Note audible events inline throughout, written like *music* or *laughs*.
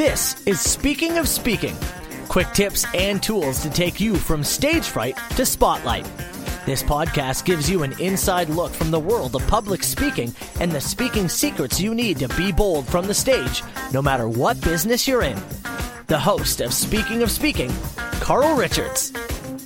This is Speaking of Speaking quick tips and tools to take you from stage fright to spotlight. This podcast gives you an inside look from the world of public speaking and the speaking secrets you need to be bold from the stage, no matter what business you're in. The host of Speaking of Speaking, Carl Richards.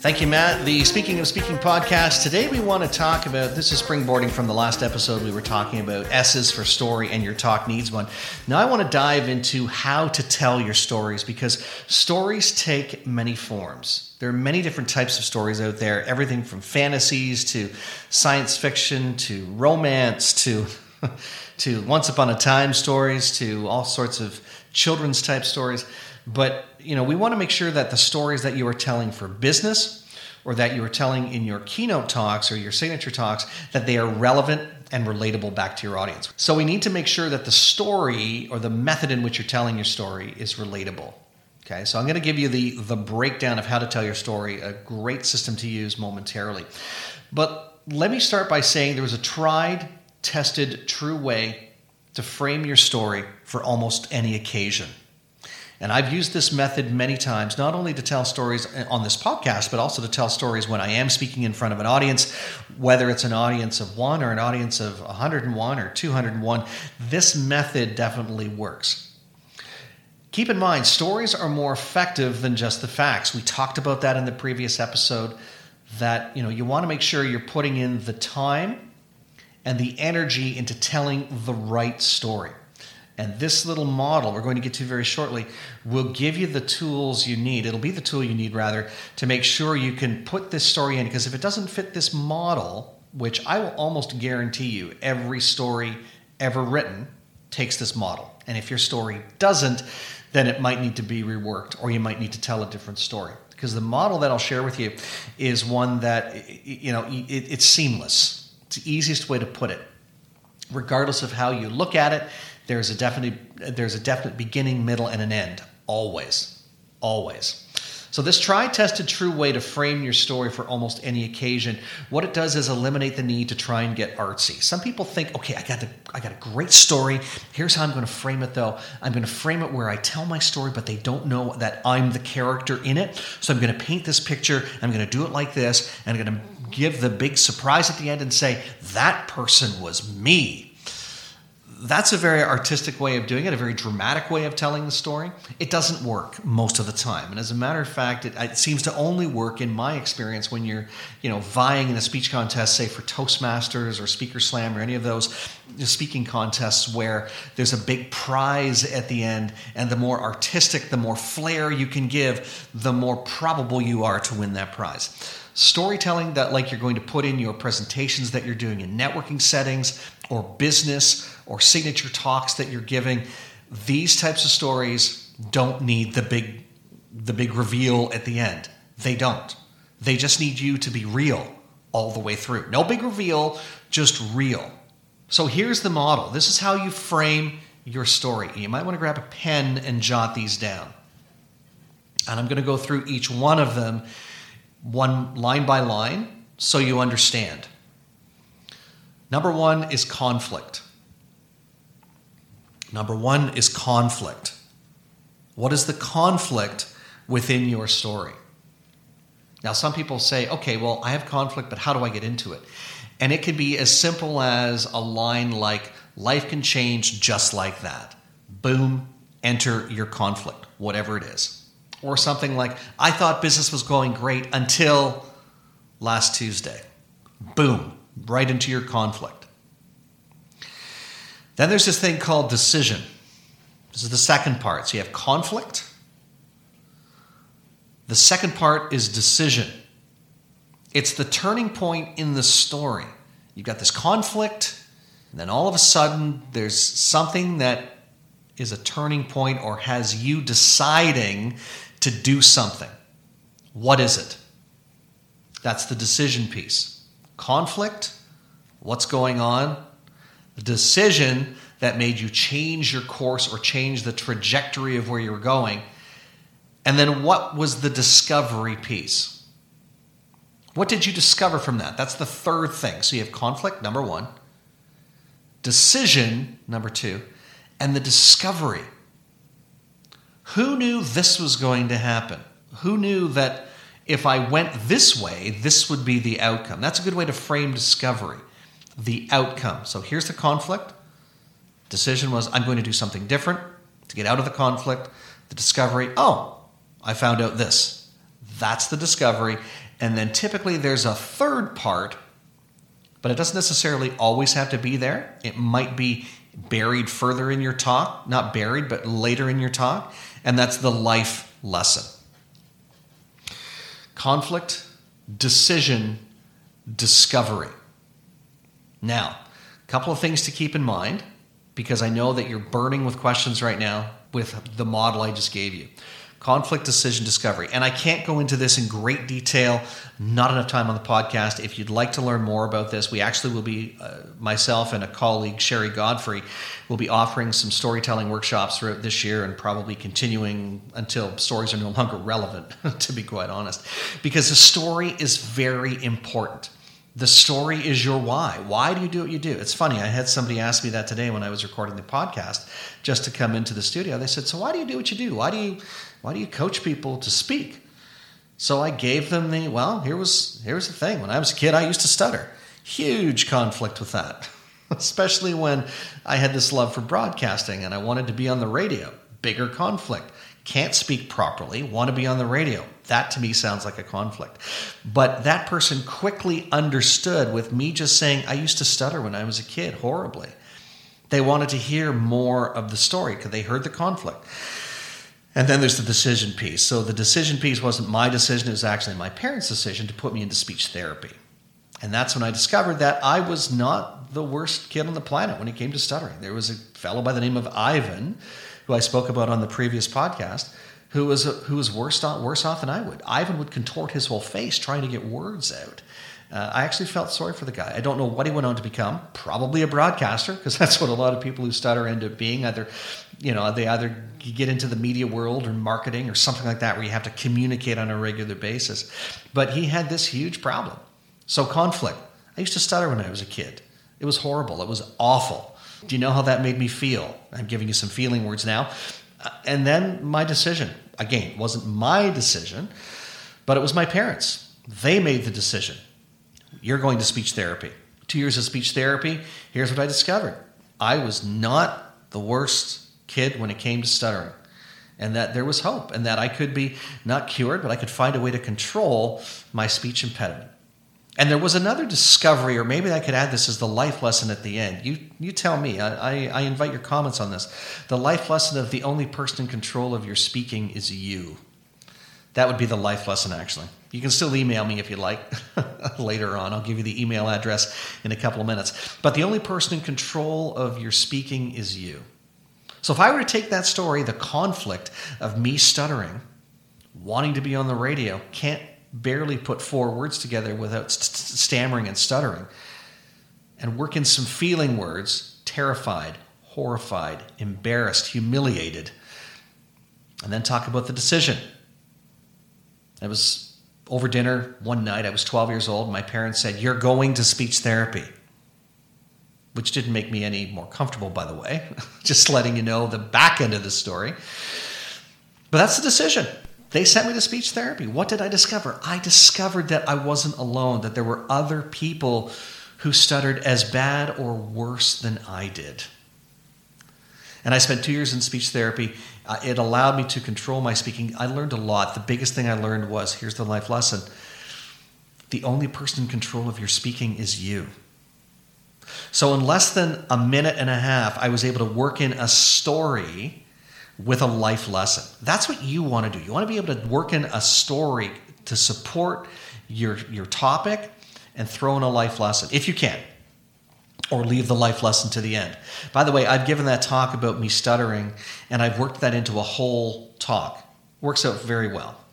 Thank you, Matt. The Speaking of Speaking podcast. Today we want to talk about this is springboarding from the last episode. We were talking about S's for story and your talk needs one. Now I want to dive into how to tell your stories because stories take many forms. There are many different types of stories out there, everything from fantasies to science fiction to romance to *laughs* to once upon a time stories to all sorts of children's type stories. But you know, we want to make sure that the stories that you are telling for business or that you are telling in your keynote talks or your signature talks that they are relevant and relatable back to your audience. So we need to make sure that the story or the method in which you're telling your story is relatable. Okay, so I'm going to give you the the breakdown of how to tell your story, a great system to use momentarily. But let me start by saying there was a tried, tested, true way to frame your story for almost any occasion. And I've used this method many times, not only to tell stories on this podcast, but also to tell stories when I am speaking in front of an audience, whether it's an audience of one or an audience of 101 or 201. This method definitely works. Keep in mind, stories are more effective than just the facts. We talked about that in the previous episode that you know you want to make sure you're putting in the time and the energy into telling the right story. And this little model we're going to get to very shortly will give you the tools you need. It'll be the tool you need, rather, to make sure you can put this story in. Because if it doesn't fit this model, which I will almost guarantee you every story ever written takes this model. And if your story doesn't, then it might need to be reworked or you might need to tell a different story. Because the model that I'll share with you is one that, you know, it's seamless. It's the easiest way to put it. Regardless of how you look at it, there's a definite there's a definite beginning, middle, and an end. Always, always. So this tried, tested, true way to frame your story for almost any occasion. What it does is eliminate the need to try and get artsy. Some people think, okay, I got the, I got a great story. Here's how I'm going to frame it, though. I'm going to frame it where I tell my story, but they don't know that I'm the character in it. So I'm going to paint this picture. I'm going to do it like this, and I'm going to give the big surprise at the end and say that person was me that's a very artistic way of doing it, a very dramatic way of telling the story. It doesn't work most of the time, and as a matter of fact, it, it, seems to only work in my experience when you're, you know, vying in a speech contest, say for Toastmasters or Speaker Slam or any of those speaking contests where there's a big prize at the end, and the more artistic, the more flair you can give, the more probable you are to win that prize storytelling that like you're going to put in your presentations that you're doing in networking settings or business or signature talks that you're giving these types of stories don't need the big the big reveal at the end. They don't. They just need you to be real all the way through. No big reveal just real. So here's the model. This is how you frame your story. You might want to grab a pen and jot these down. And i'm going to go through each one of them one line by line so you understand. Number one is conflict. Number one is conflict. What is the conflict within your story? Now, some people say, okay, well, I have conflict, but how do I get into it? And it can be as simple as a line like, life can change just like that. Boom, enter your conflict, whatever it is. Or something like, I thought business was going great until last Tuesday. Boom, right into your conflict. Then there's this thing called decision. This is the second part. So you have conflict. The second part is decision. It's the turning point in the story. You've got this conflict, and then all of a sudden there's something that is a turning point or has you deciding to do something. What is it? That's the decision piece. Conflict, what's going on? The decision that made you change your course or change the trajectory of where you were going. And then what was the discovery piece? What did you discover from that? That's the third thing. So you have conflict, number one, decision, number two, and the discovery. Who knew this was going to happen? Who knew that if I went this way, this would be the outcome? That's a good way to frame discovery. The outcome. So here's the conflict. Decision was I'm going to do something different to get out of the conflict. The discovery, oh, I found out this. That's the discovery. And then typically there's a third part, but it doesn't necessarily always have to be there. It might be buried further in your talk, not buried, but later in your talk. And that's the life lesson conflict, decision, discovery. Now, a couple of things to keep in mind because I know that you're burning with questions right now with the model I just gave you conflict decision discovery. And I can't go into this in great detail, not enough time on the podcast. If you'd like to learn more about this, we actually will be, uh, myself and a colleague, Sherry Godfrey, will be offering some storytelling workshops throughout this year and probably continuing until stories are no longer relevant, *laughs* to be quite honest. Because the story is very important. The story is your why. Why do you do what you do? It's funny. I had somebody ask me that today when I was recording the podcast just to come into the studio. They said, So, why do you do what you do? Why do you why do you coach people to speak? So I gave them the well, here was here's the thing. When I was a kid, I used to stutter. Huge conflict with that. *laughs* Especially when I had this love for broadcasting and I wanted to be on the radio. Bigger conflict. Can't speak properly, want to be on the radio. That to me sounds like a conflict. But that person quickly understood with me just saying, I used to stutter when I was a kid horribly. They wanted to hear more of the story because they heard the conflict. And then there's the decision piece. So the decision piece wasn't my decision, it was actually my parents' decision to put me into speech therapy. And that's when I discovered that I was not the worst kid on the planet when it came to stuttering. There was a fellow by the name of Ivan, who I spoke about on the previous podcast, who was, who was worse, worse off than I would. Ivan would contort his whole face trying to get words out. Uh, I actually felt sorry for the guy. I don't know what he went on to become. Probably a broadcaster, because *laughs* that's what a lot of people who stutter end up being. Either, you know, they either get into the media world or marketing or something like that, where you have to communicate on a regular basis. But he had this huge problem. So conflict. I used to stutter when I was a kid. It was horrible. It was awful. Do you know how that made me feel? I'm giving you some feeling words now. Uh, and then my decision. Again, wasn't my decision, but it was my parents. They made the decision you're going to speech therapy. Two years of speech therapy, here's what I discovered I was not the worst kid when it came to stuttering. And that there was hope, and that I could be not cured, but I could find a way to control my speech impediment. And there was another discovery, or maybe I could add this as the life lesson at the end. You, you tell me. I, I, I invite your comments on this. The life lesson of the only person in control of your speaking is you. That would be the life lesson, actually. You can still email me if you like *laughs* later on. I'll give you the email address in a couple of minutes. But the only person in control of your speaking is you. So if I were to take that story, the conflict of me stuttering, wanting to be on the radio, can't barely put four words together without st- stammering and stuttering, and work in some feeling words terrified, horrified, embarrassed, humiliated, and then talk about the decision. It was over dinner one night. I was 12 years old. My parents said, You're going to speech therapy, which didn't make me any more comfortable, by the way. *laughs* Just letting you know the back end of the story. But that's the decision. They sent me to speech therapy. What did I discover? I discovered that I wasn't alone, that there were other people who stuttered as bad or worse than I did. And I spent two years in speech therapy. Uh, it allowed me to control my speaking. I learned a lot. The biggest thing I learned was here's the life lesson the only person in control of your speaking is you. So, in less than a minute and a half, I was able to work in a story with a life lesson. That's what you want to do. You want to be able to work in a story to support your, your topic and throw in a life lesson if you can or leave the life lesson to the end. By the way, I've given that talk about me stuttering and I've worked that into a whole talk. Works out very well.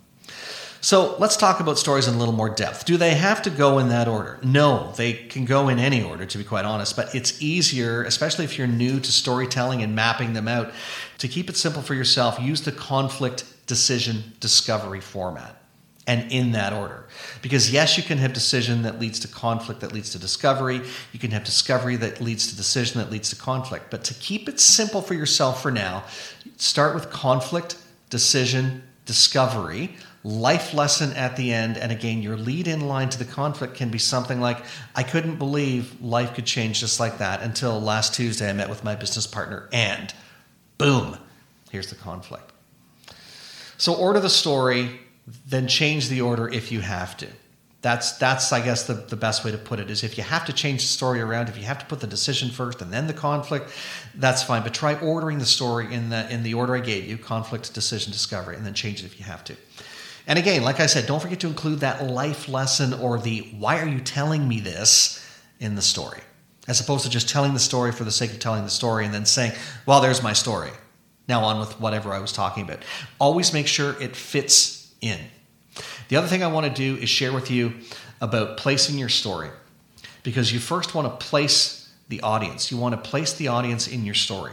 So let's talk about stories in a little more depth. Do they have to go in that order? No, they can go in any order, to be quite honest, but it's easier, especially if you're new to storytelling and mapping them out, to keep it simple for yourself. Use the conflict decision discovery format and in that order. Because yes, you can have decision that leads to conflict that leads to discovery. You can have discovery that leads to decision that leads to conflict. But to keep it simple for yourself for now, start with conflict, decision, discovery, life lesson at the end. And again, your lead in line to the conflict can be something like I couldn't believe life could change just like that until last Tuesday I met with my business partner, and boom, here's the conflict. So, order the story, then change the order if you have to. That's that's I guess the, the best way to put it is if you have to change the story around, if you have to put the decision first and then the conflict, that's fine. But try ordering the story in the in the order I gave you: conflict, decision, discovery, and then change it if you have to. And again, like I said, don't forget to include that life lesson or the why are you telling me this in the story, as opposed to just telling the story for the sake of telling the story and then saying, well, there's my story. Now on with whatever I was talking about. Always make sure it fits in. The other thing I want to do is share with you about placing your story because you first want to place the audience. You want to place the audience in your story.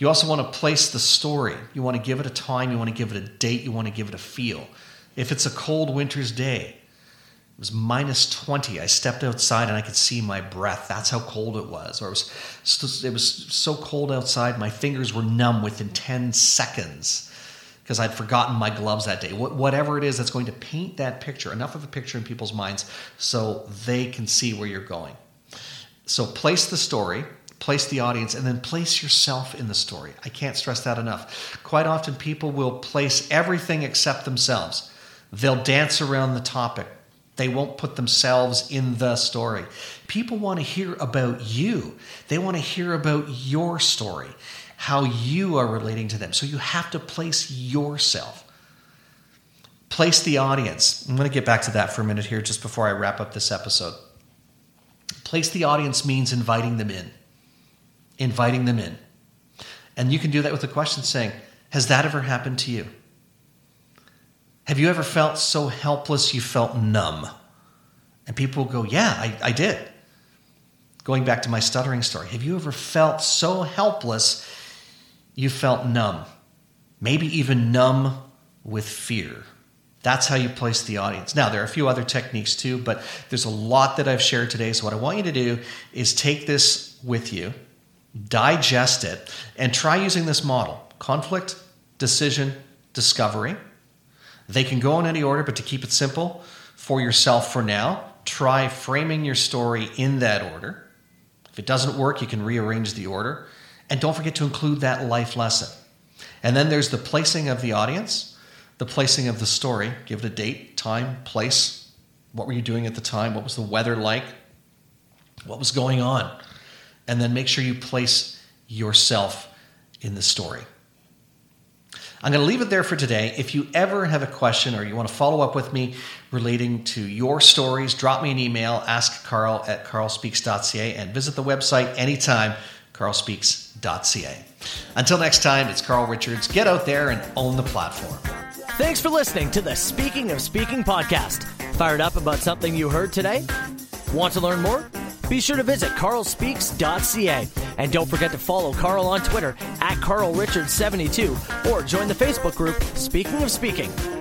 You also want to place the story. You want to give it a time, you want to give it a date, you want to give it a feel. If it's a cold winter's day, it was minus 20. I stepped outside and I could see my breath. That's how cold it was. Or it was, it was so cold outside, my fingers were numb within 10 seconds because I'd forgotten my gloves that day. Whatever it is that's going to paint that picture, enough of a picture in people's minds so they can see where you're going. So place the story, place the audience, and then place yourself in the story. I can't stress that enough. Quite often, people will place everything except themselves. They'll dance around the topic. They won't put themselves in the story. People want to hear about you. They want to hear about your story how you are relating to them. So you have to place yourself. Place the audience. I'm going to get back to that for a minute here just before I wrap up this episode. Place the audience means inviting them in. Inviting them in. And you can do that with a question saying, Has that ever happened to you? Have you ever felt so helpless you felt numb? And people go, Yeah, I, I did. Going back to my stuttering story, have you ever felt so helpless you felt numb, maybe even numb with fear. That's how you place the audience. Now, there are a few other techniques too, but there's a lot that I've shared today. So, what I want you to do is take this with you, digest it, and try using this model conflict, decision, discovery. They can go in any order, but to keep it simple for yourself for now, try framing your story in that order. If it doesn't work, you can rearrange the order. And don't forget to include that life lesson. And then there's the placing of the audience, the placing of the story. Give it a date, time, place. What were you doing at the time? What was the weather like? What was going on? And then make sure you place yourself in the story. I'm going to leave it there for today. If you ever have a question or you want to follow up with me relating to your stories, drop me an email, ask Carl at carlspeaks.ca, and visit the website anytime carlspeaks.ca. Until next time, it's Carl Richards. Get out there and own the platform. Thanks for listening to the Speaking of Speaking podcast. Fired up about something you heard today? Want to learn more? Be sure to visit carlspeaks.ca. And don't forget to follow Carl on Twitter at carlrichards72 or join the Facebook group Speaking of Speaking.